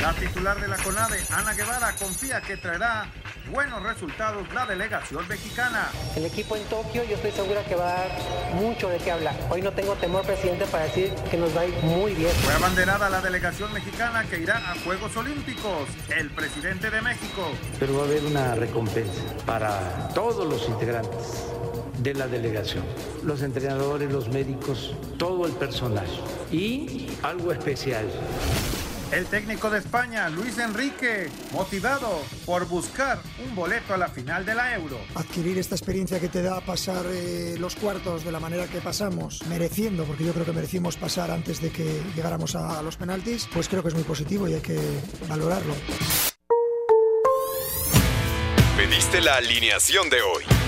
La titular de la CONADE, Ana Guevara, confía que traerá buenos resultados la delegación mexicana. El equipo en Tokio, yo estoy segura que va a dar mucho de qué hablar. Hoy no tengo temor, presidente, para decir que nos va a ir muy bien. Fue abanderada la delegación mexicana que irá a Juegos Olímpicos. El presidente de México. Pero va a haber una recompensa para todos los integrantes de la delegación, los entrenadores, los médicos, todo el personal y algo especial. El técnico de España, Luis Enrique, motivado por buscar un boleto a la final de la Euro. Adquirir esta experiencia que te da pasar eh, los cuartos de la manera que pasamos, mereciendo, porque yo creo que merecimos pasar antes de que llegáramos a, a los penaltis, pues creo que es muy positivo y hay que valorarlo. Pediste la alineación de hoy.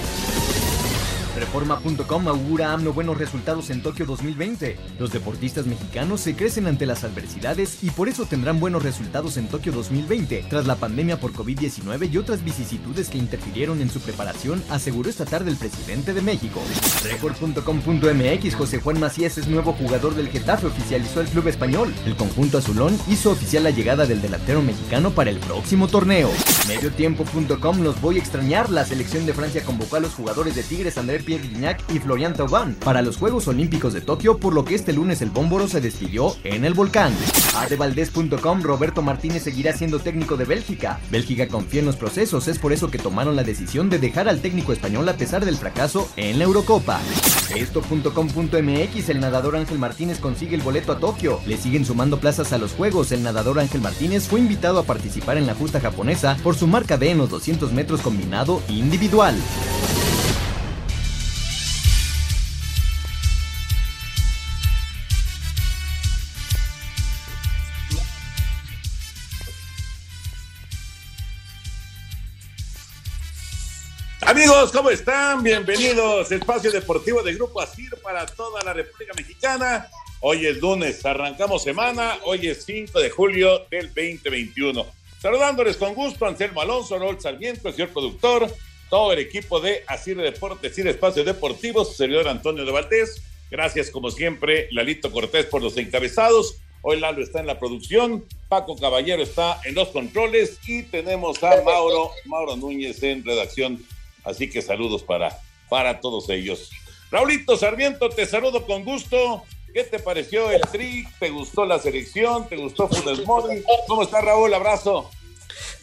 Reforma.com augura AMLO buenos resultados en Tokio 2020. Los deportistas mexicanos se crecen ante las adversidades y por eso tendrán buenos resultados en Tokio 2020, tras la pandemia por COVID-19 y otras vicisitudes que interfirieron en su preparación, aseguró esta tarde el presidente de México. Record.com.mx José Juan Macías es nuevo jugador del Getafe, oficializó el club español. El conjunto azulón hizo oficial la llegada del delantero mexicano para el próximo torneo. Mediotiempo.com los voy a extrañar. La selección de Francia convocó a los jugadores de Tigres André Y Florian Thauvin para los Juegos Olímpicos de Tokio, por lo que este lunes el Bómboro se despidió en el volcán. Adevaldez.com Roberto Martínez seguirá siendo técnico de Bélgica. Bélgica confía en los procesos, es por eso que tomaron la decisión de dejar al técnico español a pesar del fracaso en la Eurocopa. Esto.com.mx El nadador Ángel Martínez consigue el boleto a Tokio. Le siguen sumando plazas a los Juegos. El nadador Ángel Martínez fue invitado a participar en la justa japonesa por su marca D en los 200 metros combinado individual. Amigos, ¿cómo están? Bienvenidos. Espacio Deportivo de Grupo ASIR para toda la República Mexicana. Hoy es lunes, arrancamos semana. Hoy es 5 de julio del 2021. Saludándoles con gusto, Anselmo Alonso, Raúl Sarmiento, el señor productor, todo el equipo de Asir Deportes y Espacio Deportivo, su servidor Antonio de Valdés. Gracias, como siempre, Lalito Cortés por los encabezados. Hoy Lalo está en la producción, Paco Caballero está en los controles y tenemos a Mauro, Mauro Núñez en redacción Así que saludos para, para todos ellos. Raulito Sarmiento, te saludo con gusto. ¿Qué te pareció el tri? ¿Te gustó la selección? ¿Te gustó Funes Mori? ¿Cómo está Raúl? Abrazo.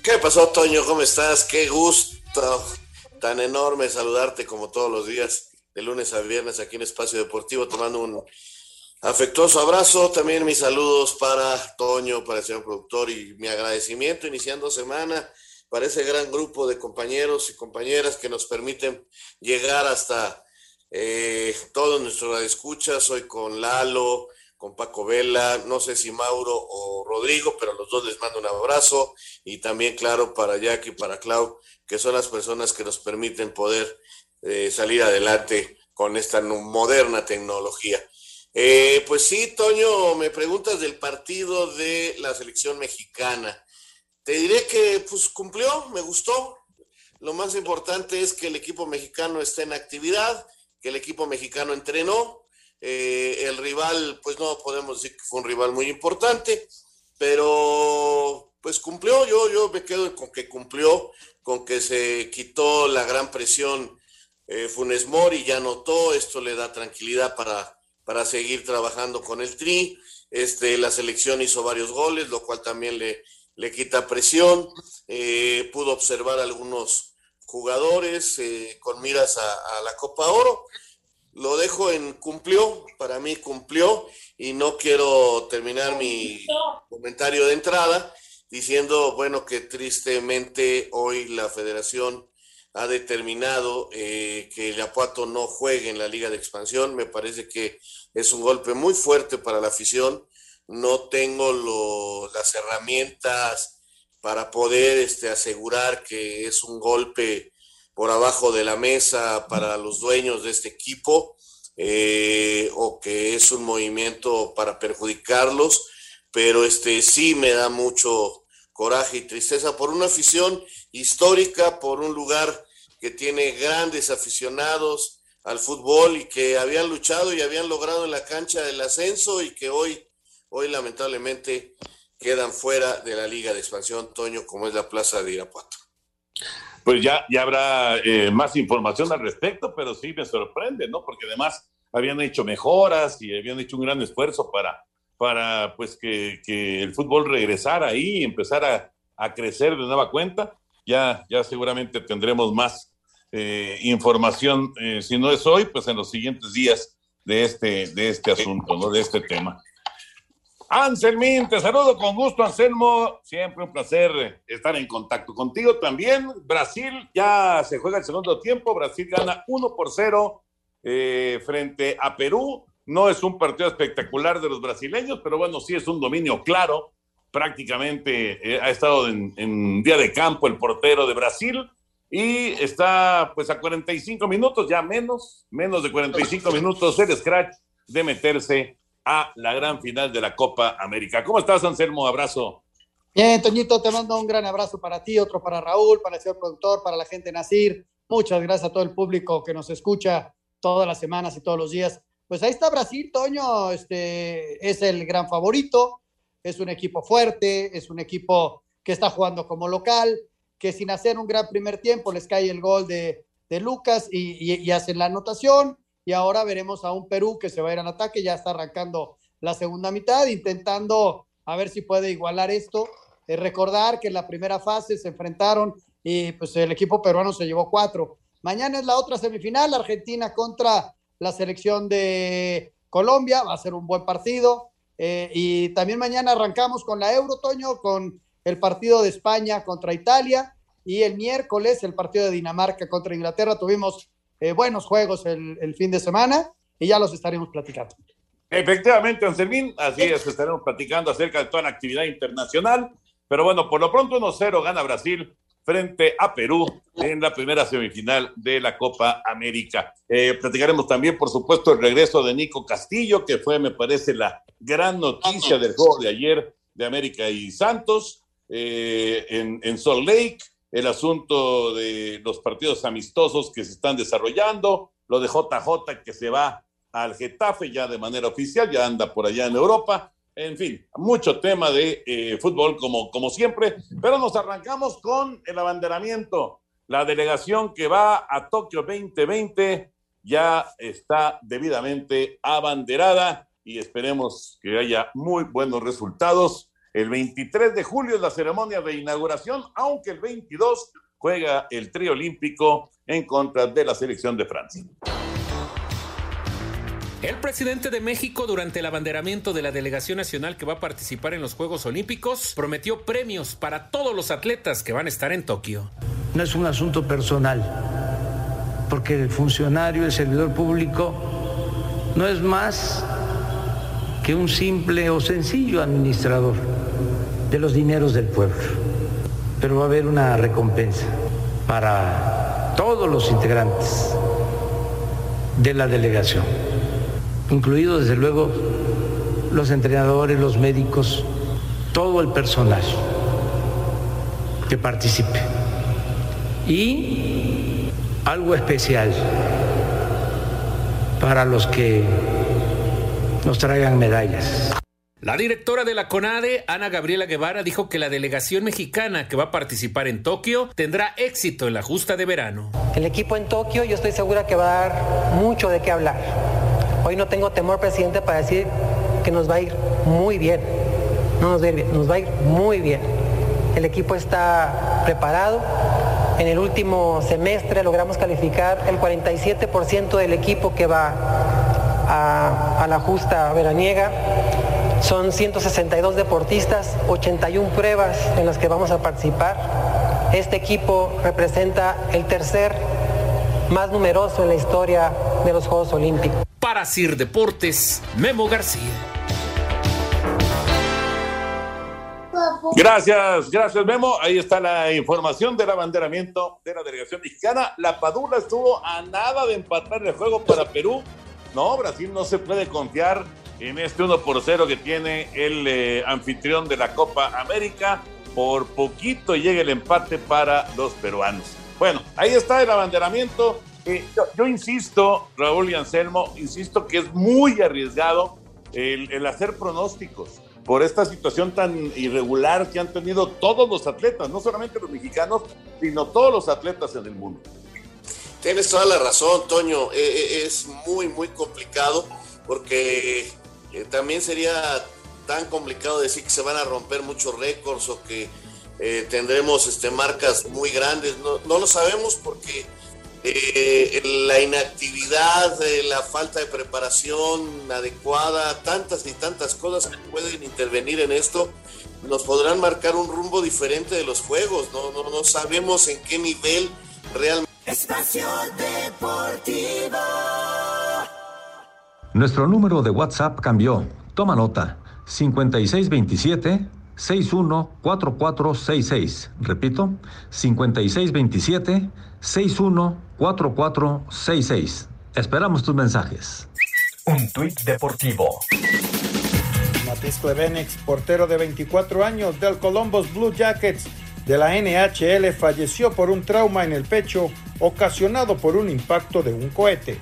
¿Qué pasó, Toño? ¿Cómo estás? Qué gusto tan enorme saludarte como todos los días, de lunes a viernes aquí en Espacio Deportivo, tomando un afectuoso abrazo. También mis saludos para Toño, para el señor productor y mi agradecimiento iniciando semana para ese gran grupo de compañeros y compañeras que nos permiten llegar hasta eh, todos nuestros escuchas. Soy con Lalo, con Paco Vela, no sé si Mauro o Rodrigo, pero los dos les mando un abrazo y también, claro, para Jackie y para Clau, que son las personas que nos permiten poder eh, salir adelante con esta moderna tecnología. Eh, pues sí, Toño, me preguntas del partido de la selección mexicana. Te diré que pues cumplió, me gustó. Lo más importante es que el equipo mexicano está en actividad, que el equipo mexicano entrenó. Eh, el rival, pues no podemos decir que fue un rival muy importante, pero pues cumplió. Yo, yo me quedo con que cumplió, con que se quitó la gran presión eh, Funes Mori ya anotó, esto le da tranquilidad para, para seguir trabajando con el Tri. Este, la selección hizo varios goles, lo cual también le, le quita presión. Eh, pudo observar algunos jugadores eh, con miras a, la Copa Oro. Lo dejo en cumplió, para mí cumplió, y no quiero terminar mi comentario de entrada diciendo, bueno, que tristemente hoy la federación ha determinado eh, que el no juegue en la Liga de Expansión. Me parece que es un golpe muy fuerte para la afición. No tengo las herramientas para poder este, asegurar que es un golpe por abajo de la mesa para los dueños de este equipo eh, o que es un movimiento para perjudicarlos, pero este sí me da mucho coraje y tristeza por una afición histórica, por un lugar que tiene grandes aficionados al fútbol y que habían luchado y habían logrado en la cancha el ascenso y que hoy, hoy lamentablemente quedan fuera de la liga de expansión, Toño, como es la Plaza de Irapuato. Pues ya, ya habrá eh, más información al respecto, pero sí me sorprende, ¿no? Porque además habían hecho mejoras y habían hecho un gran esfuerzo para, para pues que, el fútbol regresara ahí y empezara a crecer de nueva cuenta. Ya, ya seguramente tendremos más eh, información, eh, si no es hoy, pues en los siguientes días de este, de este asunto, ¿no? De este tema. Anselmín, te saludo con gusto, Anselmo. Siempre un placer estar en contacto contigo también. Brasil ya se juega el segundo tiempo. Brasil gana 1 por 0 eh, frente a Perú. No es un partido espectacular de los brasileños, pero bueno, sí es un dominio claro. Prácticamente eh, ha estado en, en día de campo el portero de Brasil y está pues a 45 minutos, ya menos, menos de 45 minutos el scratch de meterse a la gran final de la Copa América. ¿Cómo estás, Anselmo? Abrazo. Bien, Toñito, te mando un gran abrazo para ti, otro para Raúl, para el señor productor, para la gente Nacir. Muchas gracias a todo el público que nos escucha todas las semanas y todos los días. Pues ahí está Brasil, Toño, este, es el gran favorito, es un equipo fuerte, es un equipo que está jugando como local, que sin hacer un gran primer tiempo les cae el gol de, de Lucas y, y, y hacen la anotación y ahora veremos a un Perú que se va a ir al ataque, ya está arrancando la segunda mitad, intentando a ver si puede igualar esto. Eh, recordar que en la primera fase se enfrentaron y pues el equipo peruano se llevó cuatro. Mañana es la otra semifinal, Argentina contra la selección de Colombia, va a ser un buen partido. Eh, y también mañana arrancamos con la Euro, Toño, con el partido de España contra Italia y el miércoles el partido de Dinamarca contra Inglaterra. Tuvimos eh, buenos juegos el, el, fin de semana y ya los estaremos platicando. Efectivamente, Anselmín, así es, estaremos platicando acerca de toda la actividad internacional. Pero bueno, por lo pronto 1-0 gana Brasil frente a Perú en la primera semifinal de la Copa América. Eh, platicaremos también, por supuesto, el regreso de Nico Castillo, que fue, me parece, la gran noticia del juego de ayer de América y Santos eh, en, en Salt Lake el asunto de los partidos amistosos que se están desarrollando, lo de JJ que se va al Getafe ya de manera oficial, ya anda por allá en Europa. En fin, mucho tema de eh, fútbol como, como siempre, pero nos arrancamos con el abanderamiento. La delegación que va a Tokio 2020 ya está debidamente abanderada y esperemos que haya muy buenos resultados el 23 de julio es la ceremonia de inauguración, aunque el 22 juega el trío olímpico en contra de la selección de Francia. El presidente de México durante el abanderamiento de la delegación nacional que va a participar en los Juegos Olímpicos prometió premios para todos los atletas que van a estar en Tokio. No es un asunto personal, porque el funcionario, el servidor público, no es más que un simple o sencillo administrador de los dineros del pueblo. Pero va a haber una recompensa para todos los integrantes de la delegación, incluidos desde luego los entrenadores, los médicos, todo el personal que participe. Y algo especial para los que nos traigan medallas. La directora de la CONADE, Ana Gabriela Guevara, dijo que la delegación mexicana que va a participar en Tokio tendrá éxito en la justa de verano. El equipo en Tokio yo estoy segura que va a dar mucho de qué hablar. Hoy no tengo temor, presidente, para decir que nos va a ir muy bien. No nos va a ir bien, nos va a ir muy bien. El equipo está preparado. En el último semestre logramos calificar el 47% del equipo que va a, a la justa veraniega. Son 162 deportistas, 81 pruebas en las que vamos a participar. Este equipo representa el tercer más numeroso en la historia de los Juegos Olímpicos. Para Sir Deportes, Memo García. Gracias, gracias Memo. Ahí está la información del abanderamiento de la delegación mexicana. La Padula estuvo a nada de empatar el juego para Perú. No, Brasil no se puede confiar en este 1 por 0 que tiene el eh, anfitrión de la Copa América. Por poquito llega el empate para los peruanos. Bueno, ahí está el abanderamiento. Eh, yo, insisto, Raúl y Anselmo, insisto que es muy arriesgado el, el hacer pronósticos por esta situación tan irregular que han tenido todos los atletas, no solamente los mexicanos, sino todos los atletas en el mundo. Tienes toda la razón, Toño. Eh, es muy, muy complicado porque eh, también sería tan complicado decir que se van a romper muchos récords o que eh, tendremos este, marcas muy grandes. No, no lo sabemos porque eh, la inactividad, la falta de preparación adecuada, tantas y tantas cosas que pueden intervenir en esto, nos podrán marcar un rumbo diferente de los juegos. No, no, no sabemos en qué nivel realmente. Espacio Deportivo. Nuestro número de WhatsApp cambió. Toma nota. 5627 614466. Repito, 5627 614466. Esperamos tus mensajes. Un tuit deportivo. Matis Klevenix, portero de 24 años del Columbus Blue Jackets de la NHL, falleció por un trauma en el pecho ocasionado por un impacto de un cohete.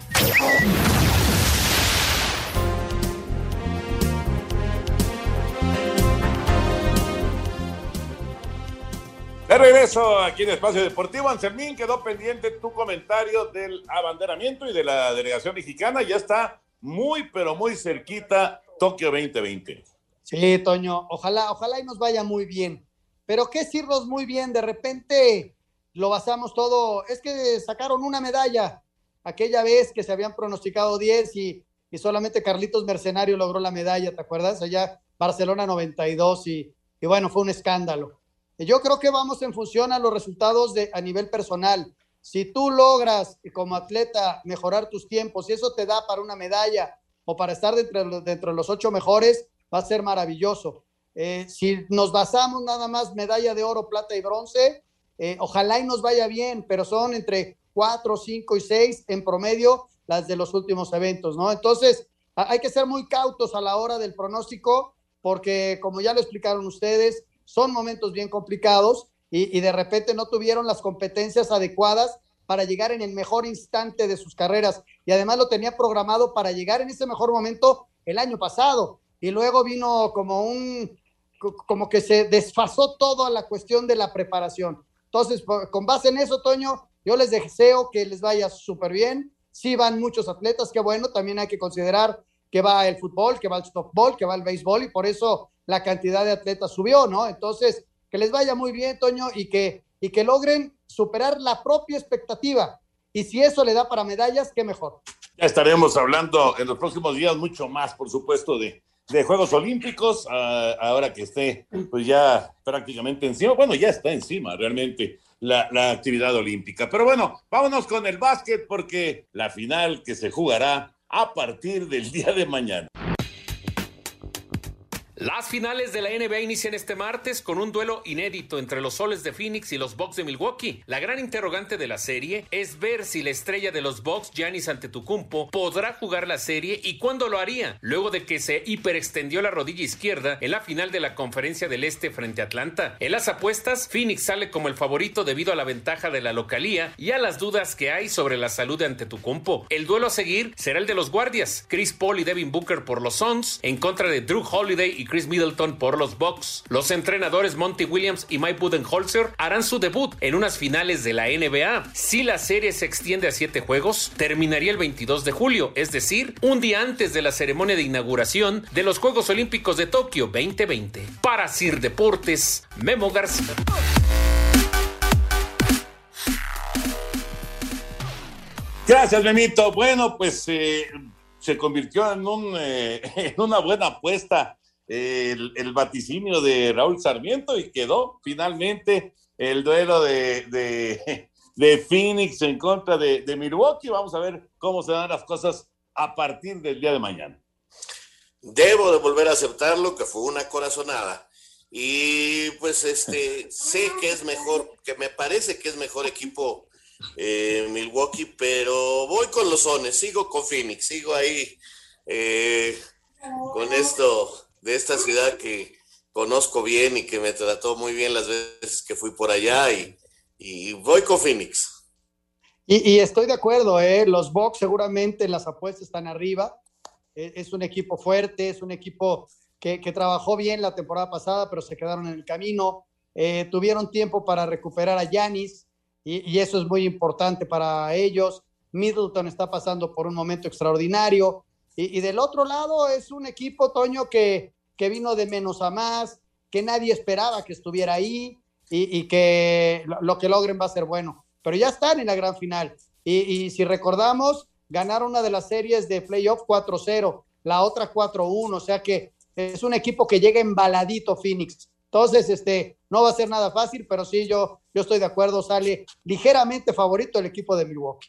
Regreso aquí en Espacio Deportivo, Anselmín, quedó pendiente tu comentario del abanderamiento y de la delegación mexicana. Ya está muy, pero muy cerquita Tokio 2020. Sí, Toño, ojalá, ojalá y nos vaya muy bien. Pero qué irnos muy bien, de repente lo basamos todo. Es que sacaron una medalla aquella vez que se habían pronosticado 10 y, y solamente Carlitos Mercenario logró la medalla, ¿te acuerdas? Allá Barcelona 92 y, y bueno, fue un escándalo. Yo creo que vamos en función a los resultados a nivel personal. Si tú logras como atleta mejorar tus tiempos y eso te da para una medalla o para estar dentro, dentro de los ocho mejores, va a ser maravilloso. Eh, si nos basamos nada más medalla de oro, plata y bronce, eh, ojalá y nos vaya bien, pero son entre cuatro, cinco y seis en promedio las de los últimos eventos, ¿no? Entonces, hay que ser muy cautos a la hora del pronóstico, porque como ya lo explicaron ustedes, son momentos bien complicados y, de repente no tuvieron las competencias adecuadas para llegar en el mejor instante de sus carreras y además lo tenía programado para llegar en ese mejor momento el año pasado y luego vino como un como que se desfasó toda la cuestión de la preparación. Entonces, con base en eso, Toño, yo les deseo que les vaya súper bien. Sí van muchos atletas, qué bueno, también hay que considerar que va el fútbol, que va el softball, que va el béisbol y por eso la cantidad de atletas subió, ¿no? Entonces, que les vaya muy bien, Toño, y que, y que logren superar la propia expectativa. Y si eso le da para medallas, qué mejor. Ya estaremos hablando en los próximos días mucho más, por supuesto, de, de Juegos Olímpicos, uh, ahora que esté pues ya prácticamente encima, bueno, ya está encima realmente la, la, actividad olímpica. Pero bueno, vámonos con el básquet porque la final que se jugará a partir del día de mañana. Las finales de la NBA inician este martes con un duelo inédito entre los Soles de Phoenix y los Bucks de Milwaukee. La gran interrogante de la serie es ver si la estrella de los Bucks, Giannis Antetokounmpo, podrá jugar la serie y cuándo lo haría, luego de que se hiperextendió la rodilla izquierda en la final de la Conferencia del Este frente a Atlanta. En las apuestas, Phoenix sale como el favorito debido a la ventaja de la localía y a las dudas que hay sobre la salud de Antetokounmpo. El duelo a seguir será el de los guardias, Chris Paul y Devin Booker por los Suns, en contra de Drew Holiday y Chris Middleton por los Bucks. Los entrenadores Monty Williams y Mike Budenholzer harán su debut en unas finales de la NBA. Si la serie se extiende a siete juegos, terminaría el 22 de julio, es decir, un día antes de la ceremonia de inauguración de los Juegos Olímpicos de Tokio 2020. Para Sir Deportes, Memo García. Gracias, Memito. Bueno, pues eh, se convirtió en, un, eh, en una buena apuesta el, vaticinio de Raúl Sarmiento y quedó finalmente el duelo de, de, Phoenix en contra de, Milwaukee. Vamos a ver cómo se dan las cosas a partir del día de mañana. Debo de volver a aceptarlo, que fue una corazonada. Y pues este, sé que es mejor, que me parece que es mejor equipo eh, Milwaukee, pero voy con los Sones, sigo con Phoenix, sigo ahí eh, con esto de esta ciudad que conozco bien y que me trató muy bien las veces que fui por allá y, y voy con Phoenix. Y, y, estoy de acuerdo, ¿eh? los Bucks seguramente en las apuestas están arriba, es, es un equipo fuerte, es un equipo que, que, trabajó bien la temporada pasada, pero se quedaron en el camino, eh, tuvieron tiempo para recuperar a Yanis, y, y, eso es muy importante para ellos. Middleton está pasando por un momento extraordinario. Y, y, del otro lado es un equipo, Toño, que, que vino de menos a más, que nadie esperaba que estuviera ahí y, que lo, que logren va a ser bueno. Pero ya están en la gran final. Y, si recordamos, ganaron una de las series de playoff 4-0, la otra 4-1. O sea que es un equipo que llega embaladito Phoenix. Entonces, este, no va a ser nada fácil, pero sí, yo, yo estoy de acuerdo, sale ligeramente favorito el equipo de Milwaukee.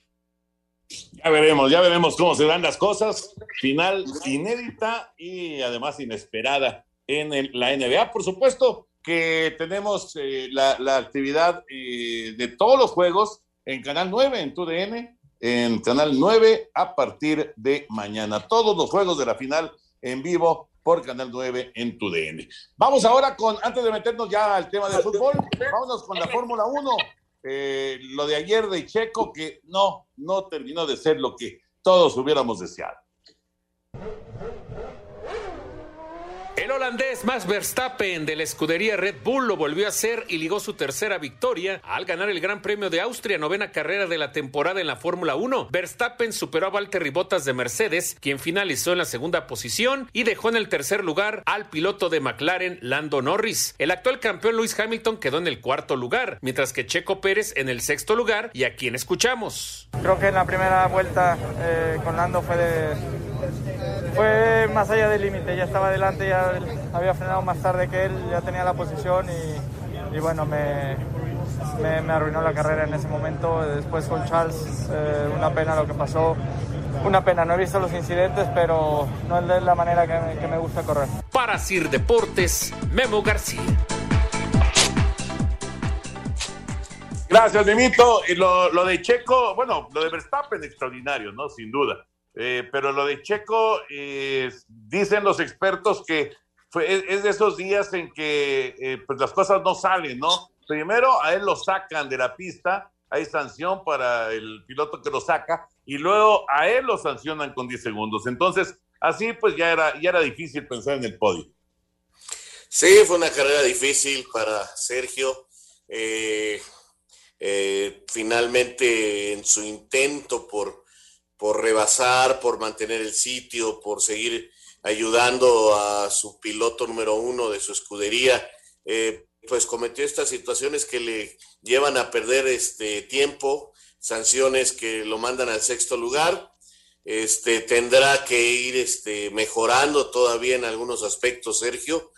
Ya veremos, ya veremos cómo se dan las cosas. Final inédita y además inesperada en la NBA. Por supuesto que tenemos eh, la, actividad eh, de todos los juegos en Canal 9, en TUDN, en Canal 9 a partir de mañana. Todos los juegos de la final en vivo por Canal 9 en tu DN. Vamos ahora con, antes de meternos ya al tema del fútbol, vámonos con la Fórmula 1. Eh, lo de ayer de Checo, que no, no terminó de ser lo que todos hubiéramos deseado. El holandés Max Verstappen de la escudería Red Bull lo volvió a hacer y ligó su tercera victoria al ganar el Gran Premio de Austria, novena carrera de la temporada en la Fórmula 1. Verstappen superó a Valtteri Bottas de Mercedes, quien finalizó en la segunda posición y dejó en el tercer lugar al piloto de McLaren, Lando Norris. El actual campeón Lewis Hamilton quedó en el cuarto lugar, mientras que Checo Pérez en el sexto lugar y a quien escuchamos. Creo que en la primera vuelta eh, con Lando fue de fue más allá del límite, ya estaba adelante, ya había frenado más tarde que él, ya tenía la posición y, y bueno, me, me, me, arruinó la carrera en ese momento. Después con Charles, eh, una pena lo que pasó. Una pena, no he visto los incidentes, pero no es la manera que me, que me gusta correr. Para Sir Deportes, Memo García. Gracias, Mimito. Y lo, lo, de Checo, bueno, lo de Verstappen extraordinario, ¿no? Sin duda. Eh, pero lo de Checo, eh, dicen los expertos que es, de esos días en que eh, pues las cosas no salen, ¿no? Primero a él lo sacan de la pista, hay sanción para el piloto que lo saca, y luego a él lo sancionan con 10 segundos. Entonces, así pues ya era, ya era difícil pensar en el podio. Sí, fue una carrera difícil para Sergio. Finalmente, en su intento por, por rebasar, por mantener el sitio, por seguir ayudando a su piloto número uno de su escudería, eh, pues cometió estas situaciones que le llevan a perder este tiempo, sanciones que lo mandan al sexto lugar. Este tendrá que ir este, mejorando todavía en algunos aspectos, Sergio.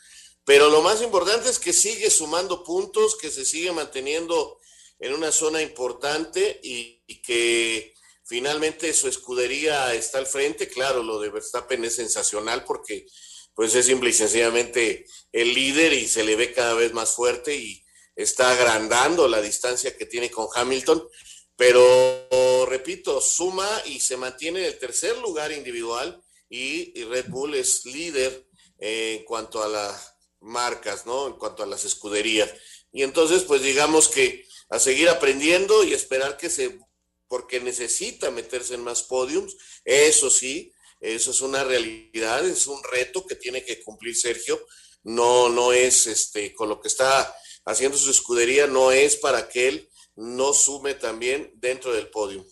Pero lo más importante es que sigue sumando puntos, que se sigue manteniendo en una zona importante y, y que finalmente su escudería está al frente. Claro, lo de Verstappen es sensacional porque pues es simple y sencillamente el líder y se le ve cada vez más fuerte y está agrandando la distancia que tiene con Hamilton. Pero repito, suma y se mantiene en el tercer lugar individual y, Red Bull es líder en cuanto a las marcas, ¿no? En cuanto a las escuderías. Y entonces, pues digamos que a seguir aprendiendo y esperar que se porque necesita meterse en más podiums, eso sí, Eso es una realidad, es un reto que tiene que cumplir Sergio. No, no es este, con lo que está haciendo su escudería, no es para que él no sume también dentro del podio.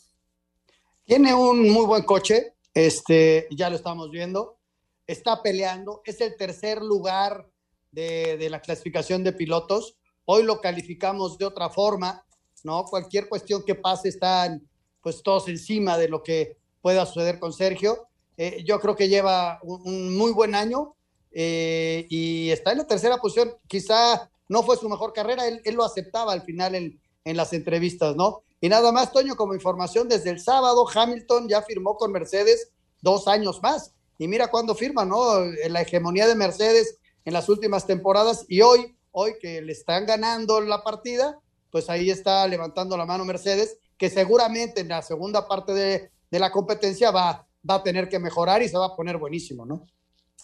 Tiene un muy buen coche, este, ya lo estamos viendo. Está peleando, es el tercer lugar de, de la clasificación de pilotos. Hoy lo calificamos de otra forma, ¿no? Cualquier cuestión que pase están pues todos encima de lo que pueda suceder con Sergio. Eh, yo creo que lleva un, muy buen año eh, y está en la tercera posición. Quizá no fue su mejor carrera, él, lo aceptaba al final en, en, las entrevistas, ¿no? Y nada más, Toño, como información, desde el sábado Hamilton ya firmó con Mercedes dos años más. Y mira cuándo firma, ¿no? La hegemonía de Mercedes en las últimas temporadas y hoy, hoy que le están ganando la partida, pues ahí está levantando la mano Mercedes, que seguramente en la segunda parte de, de la competencia va, va a tener que mejorar y se va a poner buenísimo, ¿no?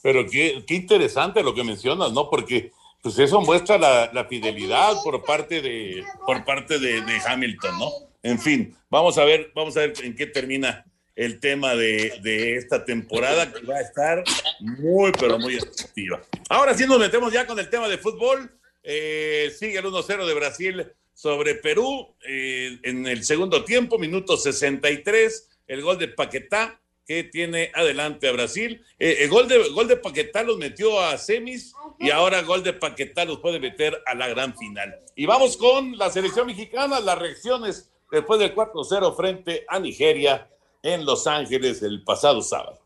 Pero qué, qué interesante lo que mencionas, ¿no? Porque pues eso muestra la, la fidelidad por parte de por parte de, Hamilton, ¿no? En fin, vamos a ver, vamos a ver en qué termina el tema de, de esta temporada que va a estar muy, pero muy atractiva. Ahora sí nos metemos ya con el tema de fútbol. Eh, sigue el 1-0 de Brasil sobre Perú eh, en el segundo tiempo, minuto 63, el gol de Paquetá que tiene adelante a Brasil. Eh, el gol de, gol de Paquetá los metió a semis y ahora gol de Paquetá los puede meter a la gran final. Y vamos con la selección mexicana, las reacciones después del 4-0 frente a Nigeria en Los Ángeles el pasado sábado.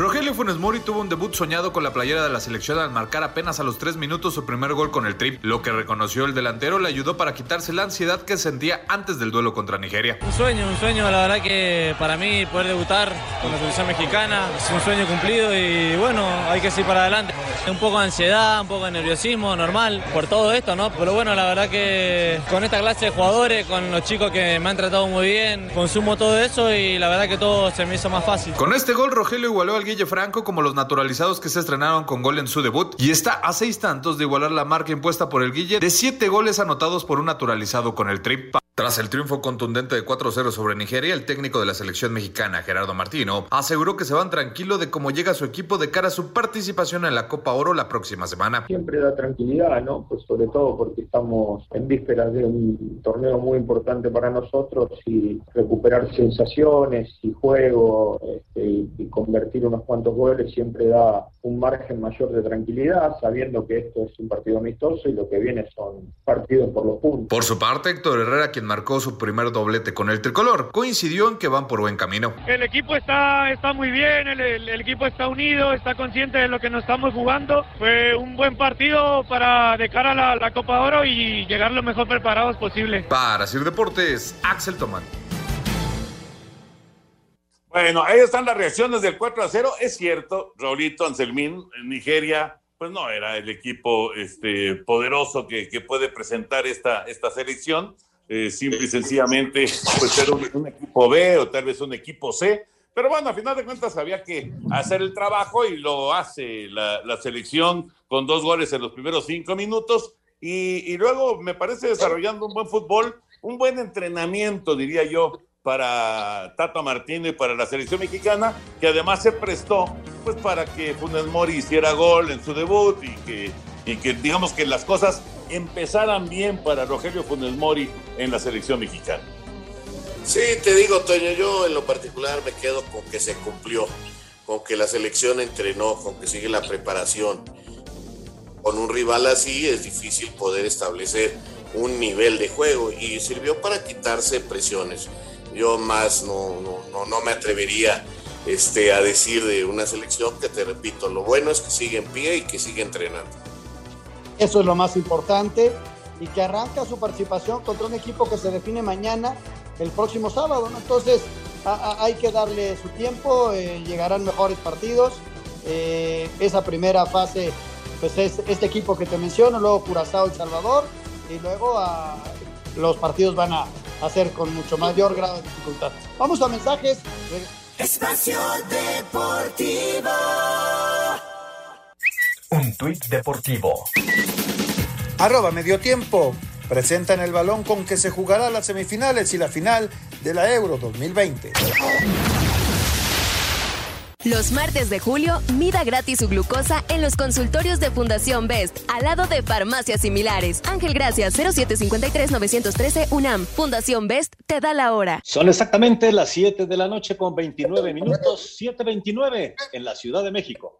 Rogelio Funes Mori tuvo un debut soñado con la playera de la selección al marcar apenas a los tres minutos su primer gol con el trip. Lo que reconoció el delantero le ayudó para quitarse la ansiedad que sentía antes del duelo contra Nigeria. Un sueño, un sueño, la verdad que para mí poder debutar con la selección mexicana es un sueño cumplido y bueno, hay que seguir para adelante. Un poco de ansiedad, un poco de nerviosismo, normal, por todo esto, ¿no? Pero bueno, la verdad que con esta clase de jugadores, con los chicos que me han tratado muy bien, consumo todo eso y la verdad que todo se me hizo más fácil. Con este gol, Rogelio igualó al Guille Franco como los naturalizados que se estrenaron con gol en su debut y está a seis tantos de igualar la marca impuesta por el Guille de siete goles anotados por un naturalizado con el trip. Tras el triunfo contundente de 4-0 sobre Nigeria, el técnico de la selección mexicana, Gerardo Martino, aseguró que se van tranquilo de cómo llega su equipo de cara a su participación en la Copa Oro la próxima semana. Siempre da tranquilidad, ¿no? Pues sobre todo porque estamos en vísperas de un torneo muy importante para nosotros y recuperar sensaciones y juego este, y, y convertir unos cuantos goles siempre da un margen mayor de tranquilidad, sabiendo que esto es un partido amistoso y lo que viene son partidos por los puntos. Por su parte, Héctor Herrera, quien marcó su primer doblete con el tricolor, coincidió en que van por buen camino. El equipo está, está muy bien, el, el, el equipo está unido, está consciente de lo que nos estamos jugando. Fue un buen partido para de cara a la, la Copa Oro y llegar lo mejor preparados posible. Para Sir Deportes, Axel Tomán. Bueno, ahí están las reacciones del 4 a 0. Es cierto, Raulito Anselmín, en Nigeria, pues no era el equipo este, poderoso que, que puede presentar esta, esta selección. Eh, simple y sencillamente, pues era un, equipo B o tal vez un equipo C. Pero bueno, a final de cuentas había que hacer el trabajo y lo hace la, selección con dos goles en los primeros cinco minutos. Y, luego me parece desarrollando un buen fútbol, un buen entrenamiento, diría yo, para Tato Martino y para la selección mexicana, que además se prestó pues para que Funes Mori hiciera gol en su debut y que digamos que las cosas empezaran bien para Rogelio Funes Mori en la selección mexicana. Sí, te digo, Toño, yo en lo particular me quedo con que se cumplió, con que la selección entrenó, con que sigue la preparación. Con un rival así es difícil poder establecer un nivel de juego y sirvió para quitarse presiones yo más no, no, no, me atrevería este, a decir de una selección que te repito, lo bueno es que sigue en pie y que sigue entrenando. Eso es lo más importante y que arranca su participación contra un equipo que se define mañana, el próximo sábado, ¿no? Entonces hay que darle su tiempo, eh, llegarán mejores partidos. Eh, esa primera fase, pues es este equipo que te menciono, luego Curazao, El Salvador, y luego a, los partidos van a hacer con mucho mayor grado de dificultad. Vamos a mensajes. Espacio Deportivo. Un tuit deportivo. Arroba medio tiempo. presentan el balón con que se jugará las semifinales y la final de la Euro 2020. Los martes de julio, mida gratis su glucosa en los consultorios de Fundación Best, al lado de farmacias similares. Ángel Gracias, 0753-913 UNAM. Fundación Best te da la hora. Son exactamente las 7 de la noche con 29 minutos, 7.29 en la Ciudad de México.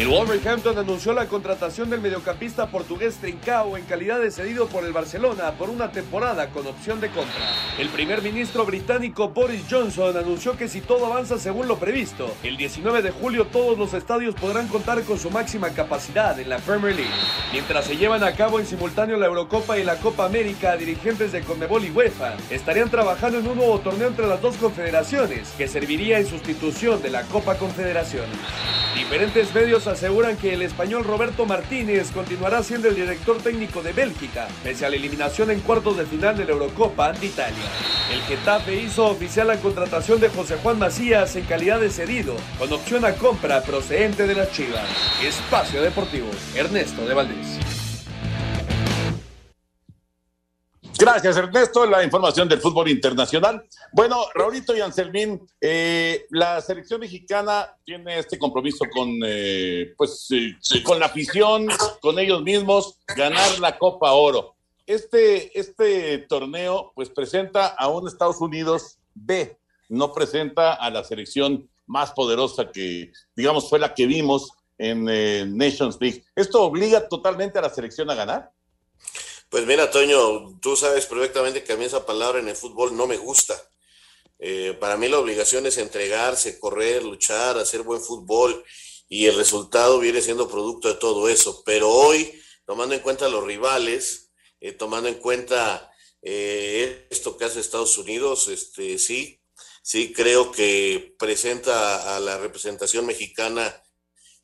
El Wolverhampton anunció la contratación del mediocampista portugués Trincao en calidad de cedido por el Barcelona por una temporada con opción de compra. El primer ministro británico Boris Johnson anunció que si todo avanza según lo previsto, el 19 de julio todos los estadios podrán contar con su máxima capacidad en la Premier League. Mientras se llevan a cabo en simultáneo la Eurocopa y la Copa América, dirigentes de Conmebol y UEFA estarían trabajando en un nuevo torneo entre las dos confederaciones que serviría en sustitución de la Copa Confederación. Diferentes medios aseguran que el español Roberto Martínez continuará siendo el director técnico de Bélgica, pese a la eliminación en cuartos de final de la Eurocopa ante Italia. El Getafe hizo oficial la contratación de José Juan Macías en calidad de cedido, con opción a compra procedente de las Chivas. Espacio Deportivo, Ernesto de Valdés. Gracias, Ernesto. La información del fútbol internacional. Bueno, Raulito y Anselmín, eh, la selección mexicana tiene este compromiso con, eh, pues, eh, con la afición, con ellos mismos, ganar la Copa Oro. Este, este torneo, pues, presenta a un Estados Unidos B, no presenta a la selección más poderosa que, digamos, fue la que vimos en Nations League. ¿Esto obliga totalmente a la selección a ganar? Pues mira, Toño, tú sabes perfectamente que a mí esa palabra en el fútbol no me gusta. Eh, para mí la obligación es entregarse, correr, luchar, hacer buen fútbol y el resultado viene siendo producto de todo eso. Pero hoy, tomando en cuenta los rivales, eh, tomando en cuenta eh, esto que hace Estados Unidos, este, sí, sí creo que presenta a la representación mexicana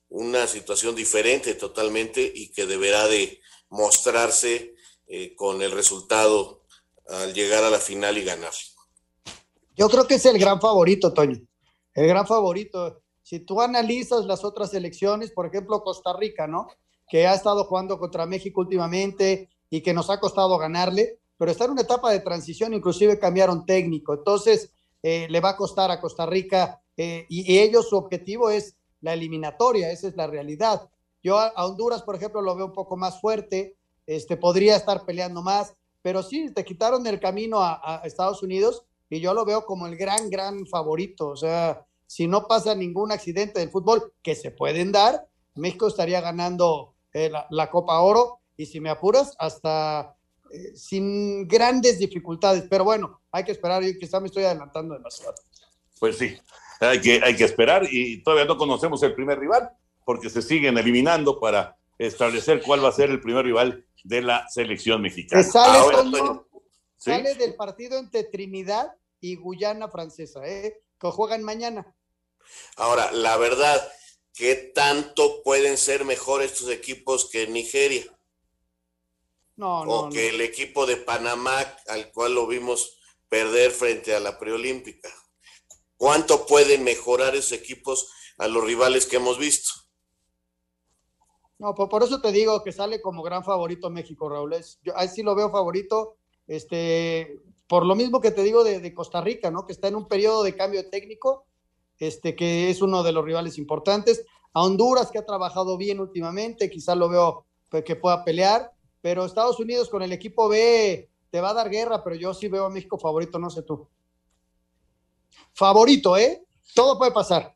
una situación diferente totalmente y que deberá de mostrarse eh, con el resultado al llegar a la final y ganar. Yo creo que es el gran favorito, Toño. El gran favorito. Si tú analizas las otras elecciones, por ejemplo, Costa Rica, ¿no? Que ha estado jugando contra México últimamente y que nos ha costado ganarle, pero está en una etapa de transición, inclusive cambiaron técnico. Entonces, eh, le va a costar a Costa Rica eh, y, ellos su objetivo es la eliminatoria, esa es la realidad. Yo a Honduras, por ejemplo, lo veo un poco más fuerte, este, podría estar peleando más, pero sí, te quitaron el camino a, Estados Unidos y yo lo veo como el gran, gran favorito. O sea, si no pasa ningún accidente del fútbol, que se pueden dar, México estaría ganando eh, la, Copa Oro y si me apuras, hasta eh, sin grandes dificultades. Pero bueno, hay que esperar, yo quizá me estoy adelantando demasiado. Pues sí, hay que, hay que esperar y todavía no conocemos el primer rival porque se siguen eliminando para establecer cuál va a ser el primer rival de la selección mexicana. sale, del partido entre Trinidad y Guyana Francesa, ¿eh? que juegan mañana. Ahora, la verdad, ¿qué tanto pueden ser mejor estos equipos que Nigeria? No, no. O que el equipo de Panamá, al cual lo vimos perder frente a la preolímpica. ¿Cuánto pueden mejorar esos equipos a los rivales que hemos visto? No, por, eso te digo que sale como gran favorito México, Raúl. yo ahí sí lo veo favorito, este, por lo mismo que te digo de, Costa Rica, ¿no? Que está en un periodo de cambio técnico, este, que es uno de los rivales importantes. A Honduras, que ha trabajado bien últimamente, quizás lo veo que pueda pelear, pero Estados Unidos con el equipo B te va a dar guerra, pero yo sí veo a México favorito, no sé tú. Favorito, ¿eh? Todo puede pasar.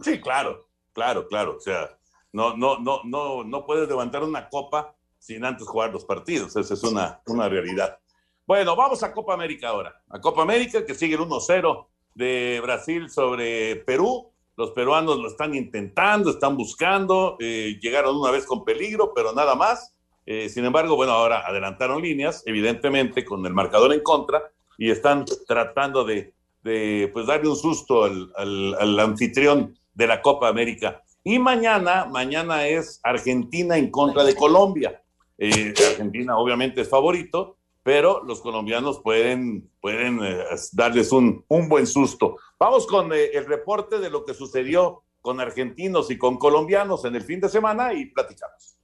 Sí, claro, claro, claro. O sea, no, no, no, no, no puedes levantar una copa sin antes jugar los partidos. Esa es una, una realidad. Bueno, vamos a Copa América ahora. A Copa América que sigue el 1-0 de Brasil sobre Perú. Los peruanos lo están intentando, están buscando, eh, llegaron una vez con peligro, pero nada más. Eh, sin embargo, bueno, ahora adelantaron líneas, evidentemente con el marcador en contra, y están tratando de, de pues darle un susto al, al, al anfitrión de la Copa América. Y mañana, mañana es Argentina en contra de Colombia. Eh, Argentina obviamente es favorito, pero los colombianos pueden, pueden eh, darles un, un, buen susto. Vamos con eh, el reporte de lo que sucedió con argentinos y con colombianos en el fin de semana y platicamos.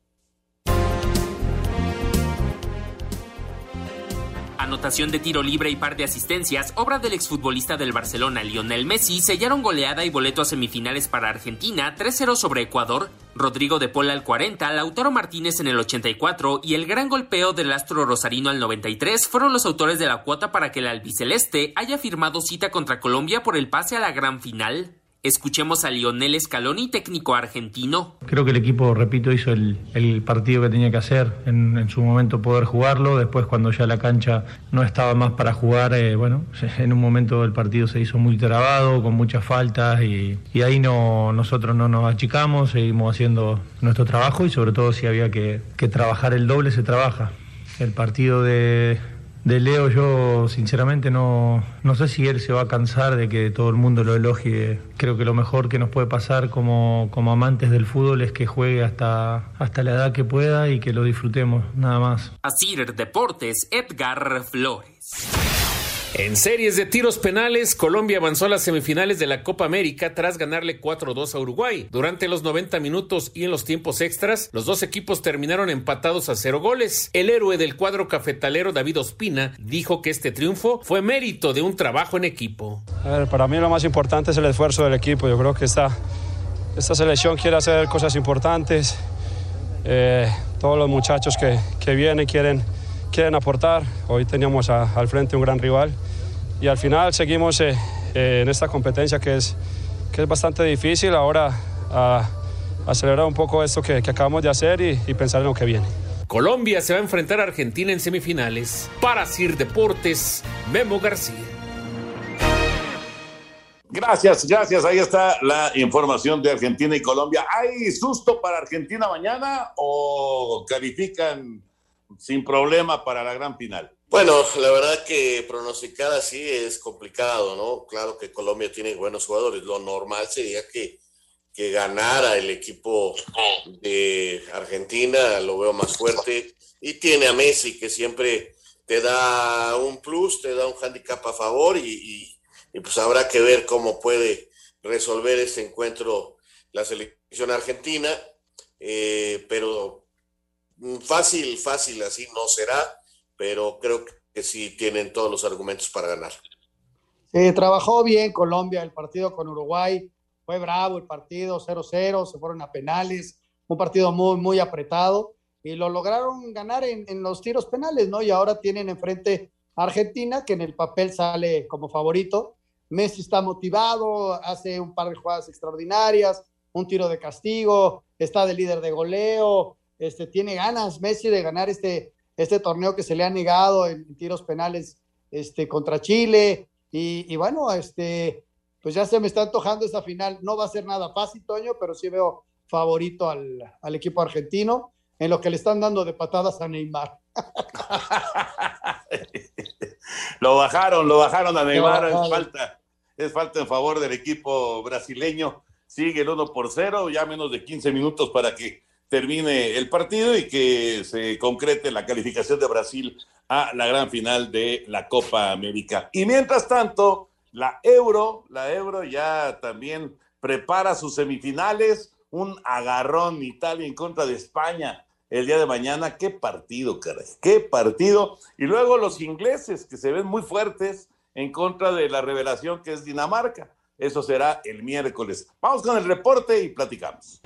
Anotación de tiro libre y par de asistencias, obra del exfutbolista del Barcelona Lionel Messi, sellaron goleada y boleto a semifinales para Argentina, 3-0 sobre Ecuador, Rodrigo de Pola al 40, Lautaro Martínez en el 84 y el gran golpeo del astro rosarino al 93 fueron los autores de la cuota para que el albiceleste haya firmado cita contra Colombia por el pase a la gran final. Escuchemos a Lionel Scaloni, técnico argentino. Creo que el equipo, repito, hizo el, partido que tenía que hacer, en, su momento poder jugarlo, después cuando ya la cancha no estaba más para jugar, eh, bueno, en un momento el partido se hizo muy trabado, con muchas faltas y, ahí no, nosotros no nos achicamos, seguimos haciendo nuestro trabajo y sobre todo si había que trabajar el doble, se trabaja. El partido de, de Leo yo sinceramente no, no sé si él se va a cansar de que todo el mundo lo elogie. Creo que lo mejor que nos puede pasar como, como amantes del fútbol es que juegue hasta, hasta la edad que pueda y que lo disfrutemos, nada más. Deportes, Edgar Flores. En series de tiros penales, Colombia avanzó a las semifinales de la Copa América tras ganarle 4-2 a Uruguay. Durante los 90 minutos y en los tiempos extras, los dos equipos terminaron empatados a cero goles. El héroe del cuadro cafetalero, David Ospina, dijo que este triunfo fue mérito de un trabajo en equipo. para mí lo más importante es el esfuerzo del equipo. Yo creo que esta, esta selección quiere hacer cosas importantes. Eh, todos los muchachos que, que vienen quieren quieren aportar. Hoy teníamos al frente un gran rival y al final seguimos eh, eh, en esta competencia que es, que es bastante difícil. Ahora a, acelerar un poco esto que, acabamos de hacer y, y, pensar en lo que viene. Colombia se va a enfrentar a Argentina en semifinales. Para Sir Deportes, Memo García. Gracias, gracias. Ahí está la información de Argentina y Colombia. ¿Hay susto para Argentina mañana o califican sin problema para la gran final. Bueno, la verdad que pronosticar así es complicado, ¿no? Claro que Colombia tiene buenos jugadores. Lo normal sería que, que ganara el equipo de Argentina, lo veo más fuerte. Y tiene a Messi, que siempre te da un plus, te da un handicap a favor y, pues habrá que ver cómo puede resolver este encuentro la selección argentina. Eh, pero fácil, fácil, así no será, pero creo que sí tienen todos los argumentos para ganar. Trabajó bien Colombia el partido con Uruguay, fue bravo el partido 0-0, se fueron a penales, un partido muy, muy apretado y lo lograron ganar en, en, los tiros penales, ¿no? Y ahora tienen enfrente a Argentina, que en el papel sale como favorito. Messi está motivado, hace un par de jugadas extraordinarias, un tiro de castigo, está de líder de goleo, este, tiene ganas Messi de ganar este, este torneo que se le ha negado en, tiros penales este, contra Chile. Y, bueno, este, pues ya se me está antojando esta final. No va a ser nada fácil, Toño, pero sí veo favorito al, equipo argentino en lo que le están dando de patadas a Neymar. lo bajaron, lo bajaron a Neymar, es falta, es falta en favor del equipo brasileño. Sigue el 1 por 0, ya menos de 15 minutos para que termine el partido y que se concrete la calificación de Brasil a la gran final de la Copa América. Y mientras tanto, la Euro, la Euro ya también prepara sus semifinales, un agarrón Italia en contra de España el día de mañana. Qué partido, caray, qué partido. Y luego los ingleses que se ven muy fuertes en contra de la revelación que es Dinamarca. Eso será el miércoles. Vamos con el reporte y platicamos.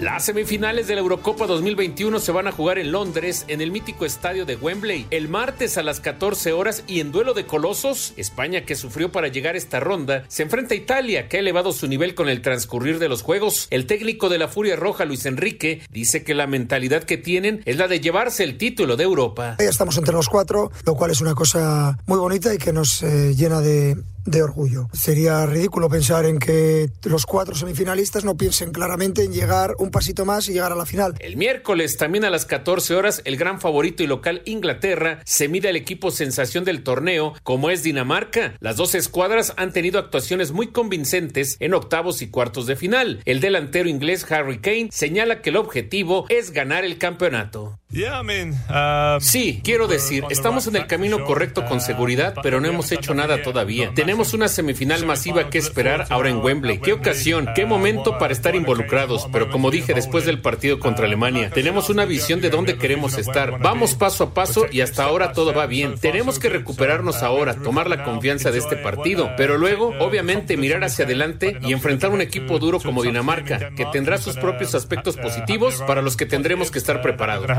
Las semifinales de la Eurocopa 2021 se van a jugar en Londres, en el mítico estadio de Wembley, el martes a las 14 horas y en duelo de colosos, España, que sufrió para llegar a esta ronda, se enfrenta a Italia, que ha elevado su nivel con el transcurrir de los juegos. El técnico de la Furia Roja, Luis Enrique, dice que la mentalidad que tienen es la de llevarse el título de Europa. Ya estamos entre los cuatro, lo cual es una cosa muy bonita y que nos eh, llena de, de orgullo. Sería ridículo pensar en que los cuatro semifinalistas no piensen claramente en llegar un pasito más y llegar a la final. El miércoles, también a las 14 horas, el gran favorito y local Inglaterra se mide al equipo sensación del torneo, como es Dinamarca. Las dos escuadras han tenido actuaciones muy convincentes en octavos y cuartos de final. El delantero inglés Harry Kane señala que el objetivo es ganar el campeonato. Um, sí, quiero decir, estamos en el camino correcto con seguridad, pero no hemos hecho nada todavía. Tenemos una semifinal masiva que esperar ahora en Wembley. Qué ocasión, qué momento para estar involucrados, pero como dije después del partido contra Alemania, tenemos una visión de dónde queremos estar. Vamos paso a paso y hasta ahora todo va bien. Tenemos que recuperarnos ahora, tomar la confianza de este partido, pero luego, obviamente, mirar hacia adelante y enfrentar un equipo duro como Dinamarca, que tendrá sus propios aspectos positivos para los que tendremos que estar preparados.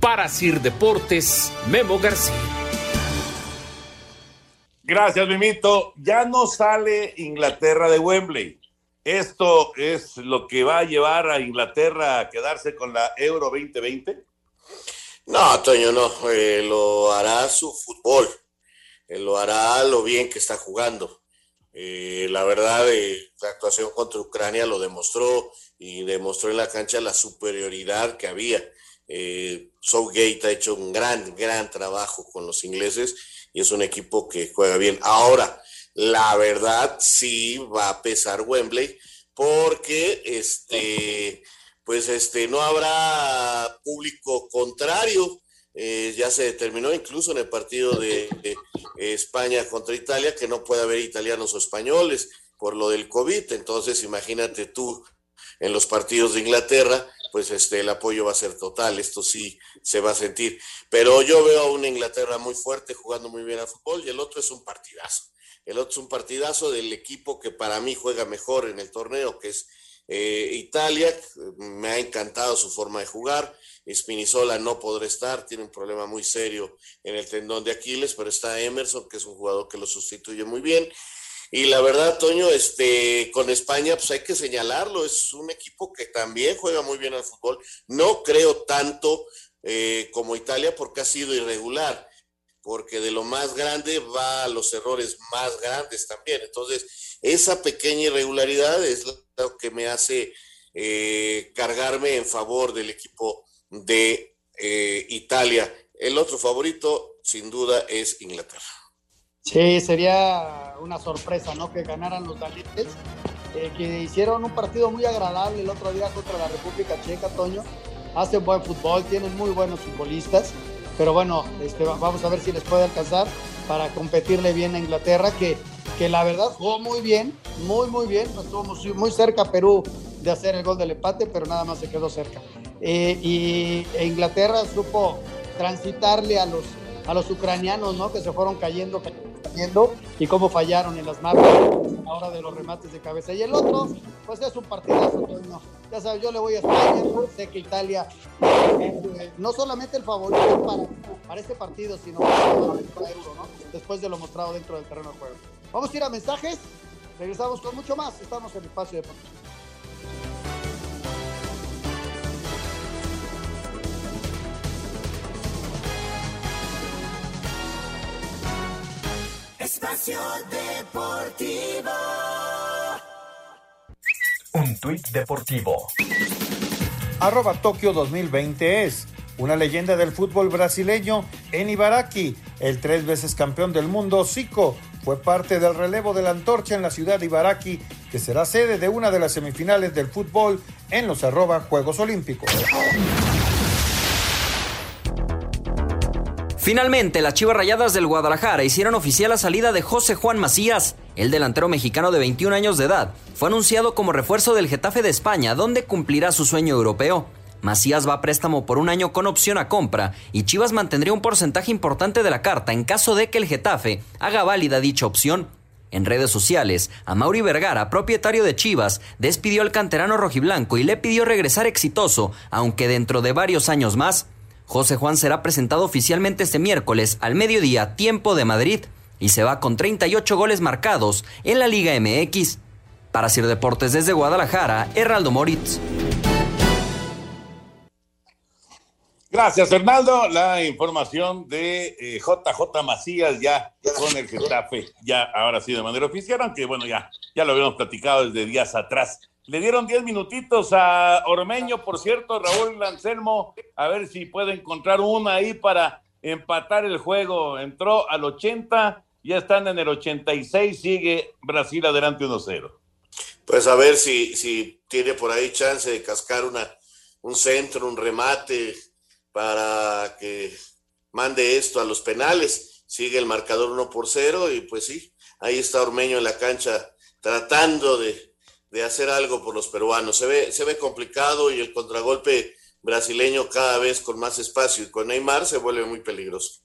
Para Sir Deportes, Memo García. Gracias, Mimito. Ya no sale Inglaterra de Wembley. ¿Esto es lo que va a llevar a Inglaterra a quedarse con la Euro 2020? No, Toño, no. Eh, lo hará su fútbol. Eh, lo hará lo bien que está jugando. Eh, la verdad, la actuación contra Ucrania lo demostró y demostró en la cancha la superioridad que había. Eh, Southgate ha hecho un gran, gran trabajo con los ingleses y es un equipo que juega bien. Ahora, la verdad sí va a pesar Wembley porque este, pues este, no habrá público contrario. Eh, ya se determinó incluso en el partido de, España contra Italia que no puede haber italianos o españoles por lo del COVID. Entonces, imagínate tú en los partidos de Inglaterra, pues este, el apoyo va a ser total, esto sí se va a sentir. Pero yo veo a una Inglaterra muy fuerte, jugando muy bien al fútbol, y el otro es un partidazo. El otro es un partidazo del equipo que para mí juega mejor en el torneo, que es eh, Italia. Me ha encantado su forma de jugar. Spinizola no podrá estar, tiene un problema muy serio en el tendón de Aquiles, pero está Emerson, que es un jugador que lo sustituye muy bien. Y la verdad, Toño, este, con España, pues hay que señalarlo, es un equipo que también juega muy bien al fútbol. No creo tanto eh, como Italia porque ha sido irregular, porque de lo más grande va a los errores más grandes también. Entonces, esa pequeña irregularidad es lo que me hace eh, cargarme en favor del equipo de eh, Italia. El otro favorito, sin duda, es Inglaterra. Sí, sería una sorpresa, ¿no? Que ganaran los daletes, eh, que hicieron un partido muy agradable el otro día contra la República Checa, Toño. Hacen buen fútbol, tienen muy buenos futbolistas, pero bueno, este, vamos a ver si les puede alcanzar para competirle bien a Inglaterra, que, que la verdad jugó muy bien, muy, muy bien. Estuvo muy, cerca Perú de hacer el gol del empate, pero nada más se quedó cerca. Eh, y Inglaterra supo transitarle a los, a los ucranianos, ¿no? Que se fueron cayendo y cómo fallaron en las marcas a hora de los remates de cabeza. Y el otro, pues es un partidazo. Ya sabes, yo le voy a España, sé que Italia eh, no solamente el favorito para, para este partido, sino para, Euro, ¿no? Después de lo mostrado dentro del terreno de juego. Vamos a ir a mensajes, regresamos con mucho más. Estamos en el espacio deportivo. Espacio Deportivo. Un tuit deportivo. Arroba Tokio 2020 es una leyenda del fútbol brasileño en Ibaraki. El tres veces campeón del mundo, Zico, fue parte del relevo de la antorcha en la ciudad de Ibaraki, que será sede de una de las semifinales del fútbol en los arroba Juegos Olímpicos. Finalmente, las Chivas Rayadas del Guadalajara hicieron oficial la salida de José Juan Macías. El delantero mexicano de 21 años de edad fue anunciado como refuerzo del Getafe de España, donde cumplirá su sueño europeo. Macías va a préstamo por un año con opción a compra y Chivas mantendría un porcentaje importante de la carta en caso de que el Getafe haga válida dicha opción. En redes sociales, a Mauri Vergara, propietario de Chivas, despidió al canterano rojiblanco y le pidió regresar exitoso, aunque dentro de varios años más. José Juan será presentado oficialmente este miércoles al mediodía, tiempo de Madrid, y se va con 38 goles marcados en la Liga MX. Para Sir Deportes desde Guadalajara, Heraldo Moritz. Gracias, Hernaldo. La información de JJ eh, Macías ya con el Getafe, ya ahora sí de manera oficial, aunque bueno, ya, ya lo habíamos platicado desde días atrás. Le dieron 10 minutitos a Ormeño, por cierto, Raúl Anselmo, a ver si puede encontrar una ahí para empatar el juego. Entró al 80, ya están en el 86, sigue Brasil adelante 1-0. Pues a ver si, si tiene por ahí chance de cascar una, un centro, un remate, para que mande esto a los penales. Sigue el marcador 1 por 0 y pues sí, ahí está Ormeño en la cancha tratando de, de hacer algo por los peruanos. Se ve, se ve complicado y el contragolpe brasileño cada vez con más espacio y con Neymar se vuelve muy peligroso.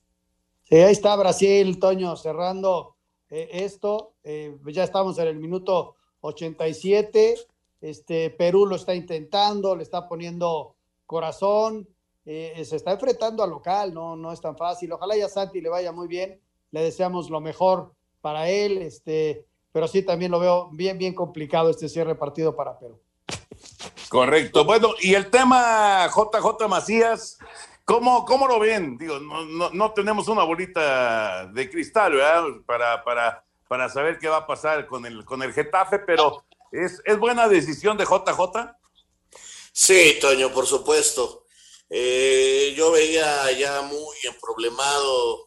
Sí, ahí está Brasil, Toño, cerrando eh, esto. Eh, ya estamos en el minuto 87. Este, Perú lo está intentando, le está poniendo corazón, eh, se está enfrentando al local, no, no es tan fácil. Ojalá ya Santi le vaya muy bien, le deseamos lo mejor para él, este, pero sí también lo veo bien, bien complicado este cierre partido para Perú. Correcto. Bueno, y el tema JJ Macías, ¿cómo, cómo lo ven? Digo, no, no, no tenemos una bolita de cristal, ¿verdad? Para, para, para saber qué va a pasar con el, con el Getafe, pero ¿es, ¿es buena decisión de JJ? Sí, Toño, por supuesto. Eh, yo veía ya muy emproblemado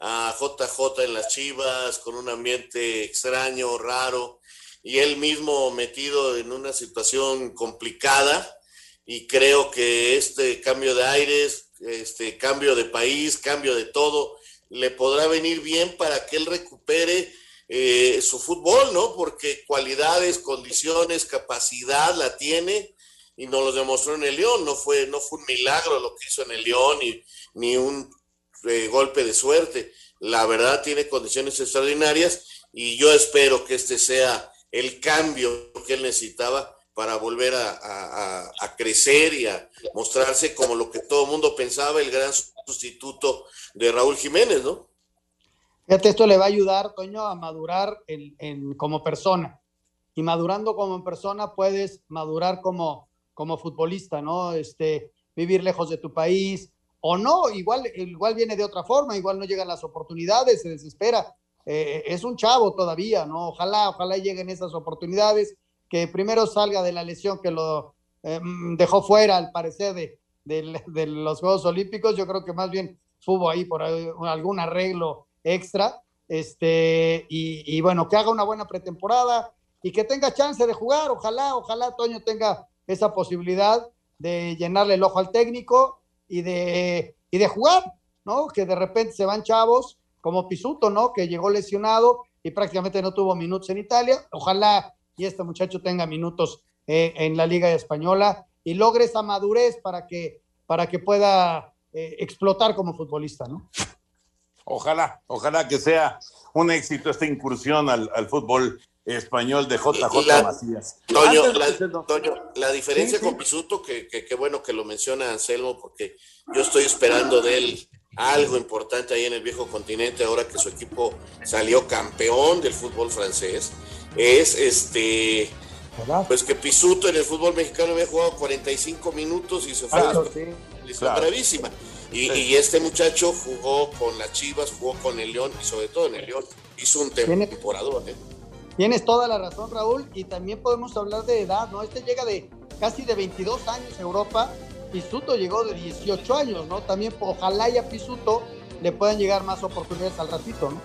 a JJ en las Chivas, con un ambiente extraño, raro, y él mismo metido en una situación complicada. Y creo que este cambio de aires, este cambio de país, cambio de todo, le podrá venir bien para que él recupere eh, su fútbol, ¿no? Porque cualidades, condiciones, capacidad la tiene y nos lo demostró en el León. No fue, no fue un milagro lo que hizo en el León ni, ni un golpe de suerte. La verdad tiene condiciones extraordinarias y yo espero que este sea el cambio que él necesitaba para volver a crecer y a mostrarse como lo que todo el mundo pensaba, el gran sustituto de Raúl Jiménez, ¿no? Fíjate, esto le va a ayudar, Toño, a madurar en, en- como persona. Y madurando como persona puedes madurar como, como futbolista, ¿no? Este, vivir lejos de tu país, o no, igual, igual viene de otra forma, igual no llegan las oportunidades, se desespera. Eh, es un chavo todavía, ¿no? Ojalá, ojalá lleguen esas oportunidades, que primero salga de la lesión que lo eh, mm, dejó fuera, al parecer, de, de- los Juegos Olímpicos. Yo creo que más bien hubo ahí por algún arreglo extra. Este, y, y bueno, que haga una buena pretemporada y que tenga chance de jugar. Ojalá, ojalá Toño tenga esa posibilidad de llenarle el ojo al técnico y de, y de jugar, ¿no? Que de repente se van chavos, como Pisuto, ¿no? Que llegó lesionado y prácticamente no tuvo minutos en Italia. Ojalá y este muchacho tenga minutos eh, en la Liga Española y logre esa madurez para que, para que pueda eh, explotar como futbolista, ¿no? Ojalá, ojalá que sea un éxito esta incursión al, al fútbol español de JJ La- Macías. Toño, Antes- la, Toño, la diferencia Sí, sí. con Pisuto, que que- qué bueno que lo menciona Anselmo, porque yo estoy esperando de él algo importante ahí en el viejo continente, ahora que su equipo salió campeón del fútbol francés, es este, pues que Pisuto en el fútbol mexicano había jugado 45 minutos y se fue después sí. Claro. gravísima. Y, Sí. y este muchacho jugó con las Chivas, jugó con el León y sobre todo en el León hizo un temporador. ¿eh? Tienes toda la razón, Raúl, y también podemos hablar de edad, ¿no? Este llega de casi de 22 años a Europa, Pisuto llegó de 18 años, ¿no? También ojalá y a Pisuto le puedan llegar más oportunidades al ratito, ¿no?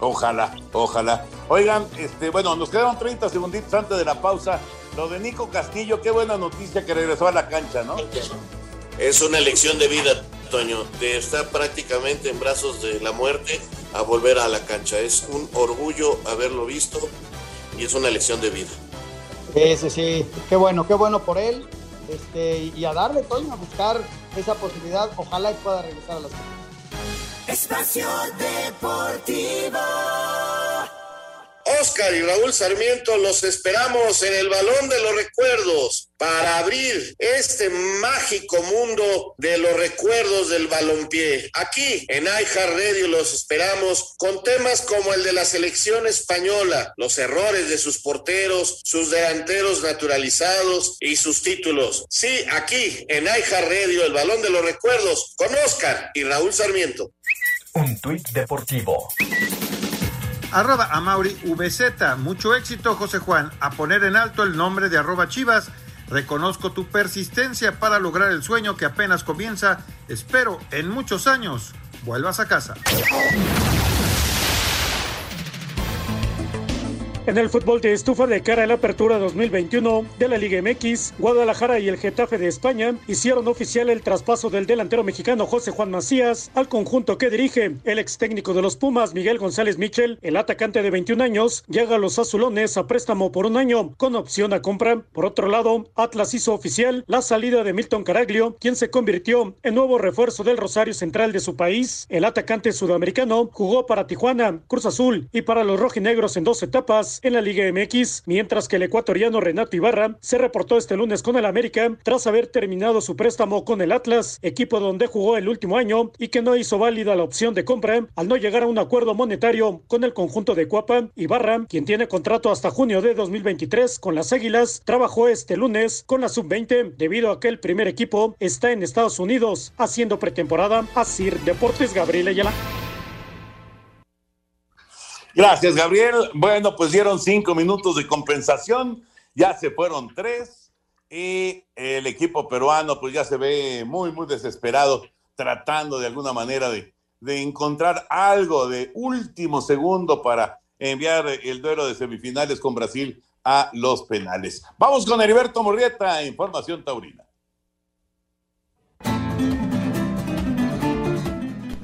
Ojalá, ojalá. Oigan, este, bueno, nos quedaron 30 segunditos antes de la pausa. Lo de Nico Castillo, qué buena noticia que regresó a la cancha, ¿no? Es una lección de vida, Toño, de estar prácticamente en brazos de la muerte a volver a la cancha. Es un orgullo haberlo visto y es una lección de vida. Sí, sí, sí. Qué bueno, qué bueno por él. Este, y a darle, Toño, a buscar esa posibilidad. Ojalá y pueda regresar a las Espacio Deportivo. Oscar y Raúl Sarmiento los esperamos en el Balón de los Recuerdos para abrir este mágico mundo de los recuerdos del balompié. Aquí en iHeart Radio los esperamos con temas como el de la selección española, los errores de sus porteros, sus delanteros naturalizados y sus títulos. Sí, aquí en iHeart Radio el Balón de los Recuerdos con Oscar y Raúl Sarmiento. Un tuit deportivo. Arroba a Mauri VZ. Mucho éxito, José Juan. A poner en alto el nombre de arroba Chivas. Reconozco tu persistencia para lograr el sueño que apenas comienza. Espero en muchos años vuelvas a casa. En el fútbol de estufa de cara a la apertura 2021 de la Liga MX, Guadalajara y el Getafe de España hicieron oficial el traspaso del delantero mexicano José Juan Macías al conjunto que dirige el ex técnico de los Pumas, Miguel González Michel. El atacante de 21 años llega a los azulones a préstamo por un año con opción a compra. Por otro lado, Atlas hizo oficial la salida de Milton Caraglio, quien se convirtió en nuevo refuerzo del Rosario Central de su país. El atacante sudamericano jugó para Tijuana, Cruz Azul y para los rojinegros en dos etapas en la Liga MX, mientras que el ecuatoriano Renato Ibarra se reportó este lunes con el América tras haber terminado su préstamo con el Atlas, equipo donde jugó el último año y que no hizo válida la opción de compra al no llegar a un acuerdo monetario con el conjunto de Cuapa. Ibarra, quien tiene contrato hasta junio de 2023 con las Águilas, trabajó este lunes con la sub-20 debido a que el primer equipo está en Estados Unidos haciendo pretemporada. Asir Deportes Gabriel Ayala. Gracias, Gabriel. Bueno, pues dieron cinco minutos de compensación, ya se fueron tres y el equipo peruano pues ya se ve muy, muy desesperado tratando de alguna manera de, de encontrar algo de último segundo para enviar el duelo de semifinales con Brasil a los penales. Vamos con Heriberto Morrieta, Información Taurina.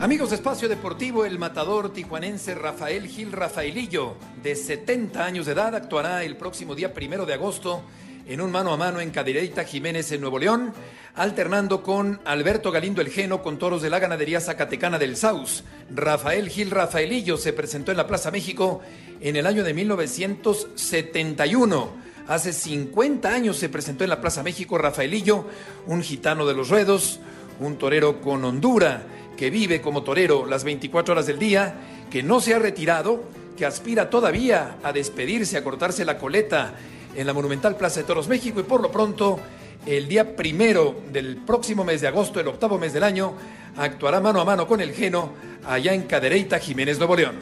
Amigos de Espacio Deportivo, el matador tijuanense Rafael Gil Rafaelillo, de 70 años de edad, actuará el próximo día primero de agosto en un mano a mano en Cadereyta Jiménez en Nuevo León, alternando con Alberto Galindo el Geno con toros de la ganadería Zacatecana del Saus. Rafael Gil Rafaelillo se presentó en la Plaza México en el año de 1971. Hace 50 años se presentó en la Plaza México Rafaelillo, un gitano de los ruedos, un torero con hondura que vive como torero las 24 horas del día, que no se ha retirado, que aspira todavía a despedirse, a cortarse la coleta en la Monumental Plaza de Toros México y por lo pronto el día primero del próximo mes de agosto, el octavo mes del año, actuará mano a mano con el Geno allá en Cadereyta, Jiménez Nuevo León.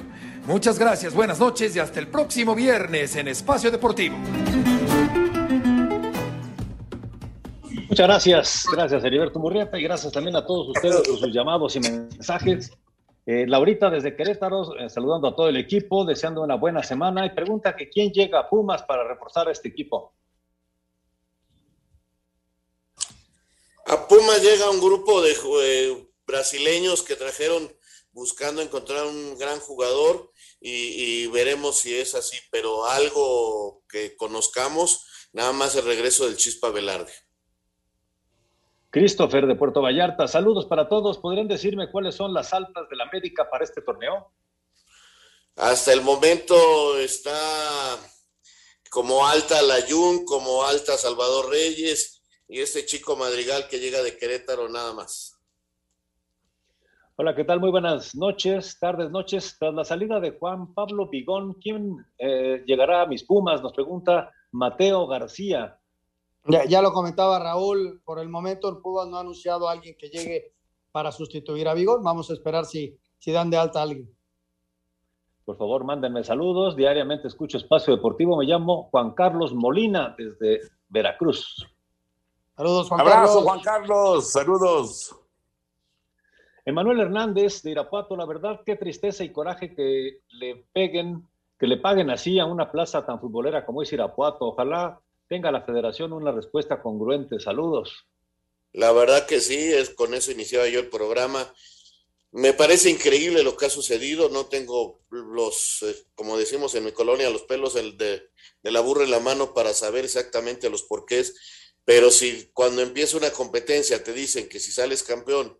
Muchas gracias, buenas noches y hasta el próximo viernes en Espacio Deportivo. Muchas gracias, gracias Heriberto Murrieta y gracias también a todos ustedes por sus llamados y mensajes. Eh, Laurita desde Querétaro, eh, saludando a todo el equipo, deseando una buena semana y pregunta que quién llega a Pumas para reforzar a este equipo. A Pumas llega un grupo de eh, brasileños que trajeron buscando encontrar un gran jugador y, y veremos si es así, pero algo que conozcamos, nada más el regreso del Chispa Velarde. Christopher de Puerto Vallarta, saludos para todos. ¿Podrían decirme cuáles son las altas de la América para este torneo? Hasta el momento está como alta la Jun, como alta Salvador Reyes y este chico Madrigal que llega de Querétaro nada más. Hola, ¿qué tal? Muy buenas noches, tardes, noches. Tras la salida de Juan Pablo Pigón, ¿quién eh, llegará a mis Pumas? Nos pregunta Mateo García. Ya, ya, lo comentaba Raúl, por el momento el Pumas no ha anunciado a alguien que llegue para sustituir a Vigor. Vamos a esperar si, si dan de alta a alguien. Por favor, mándenme saludos. Diariamente escucho Espacio Deportivo. Me llamo Juan Carlos Molina desde Veracruz. Saludos, Juan Abrazo, Carlos. Juan Carlos. Saludos. Emanuel Hernández de Irapuato, la verdad, qué tristeza y coraje que le peguen, que le paguen así a una plaza tan futbolera como es Irapuato. Ojalá tenga la federación una respuesta congruente. Saludos. La verdad que sí, es con eso iniciaba yo el programa. Me parece increíble lo que ha sucedido. No tengo los, eh, como decimos en mi colonia, los pelos el de, de la burra en la mano para saber exactamente los porqués. Pero si cuando empieza una competencia te dicen que si sales campeón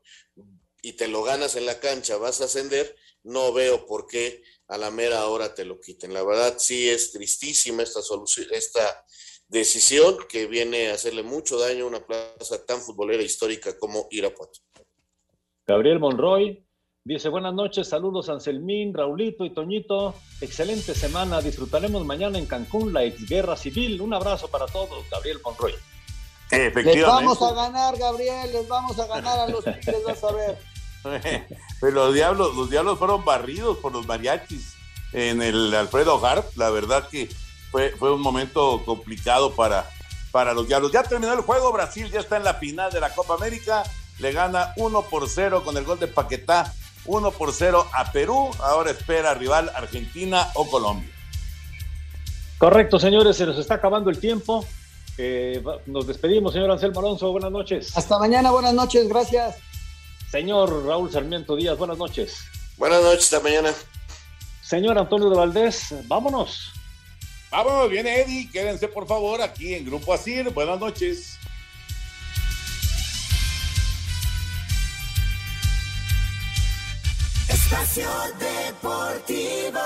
y te lo ganas en la cancha vas a ascender, no veo por qué a la mera hora te lo quiten. La verdad sí es tristísima esta solución, esta decisión que viene a hacerle mucho daño a una plaza tan futbolera histórica como Irapuato. Gabriel Monroy dice buenas noches, saludos Anselmín, Raulito y Toñito, excelente semana, disfrutaremos mañana en Cancún la exguerra civil, un abrazo para todos, Gabriel Monroy. Les vamos a ganar, Gabriel, les vamos a ganar a los Tigres, vas a ver. Pero los diablos, los diablos fueron barridos por los mariachis en el Alfredo Harp, la verdad que fue, un momento complicado para, para los Diablos. Ya terminó el juego, Brasil ya está en la final de la Copa América, le gana 1 por 0 con el gol de Paquetá, 1 por 0 a Perú, ahora espera rival Argentina o Colombia. Correcto, señores, se nos está acabando el tiempo. Eh, nos despedimos, señor Anselmo Alonso, buenas noches. Hasta mañana, buenas noches, gracias. Señor Raúl Sarmiento Díaz, buenas noches. Buenas noches, hasta mañana. Señor Antonio de Valdés, vámonos. Vámonos, viene Eddie, quédense por favor aquí en Grupo Asir. Buenas noches. Espacio Deportivo.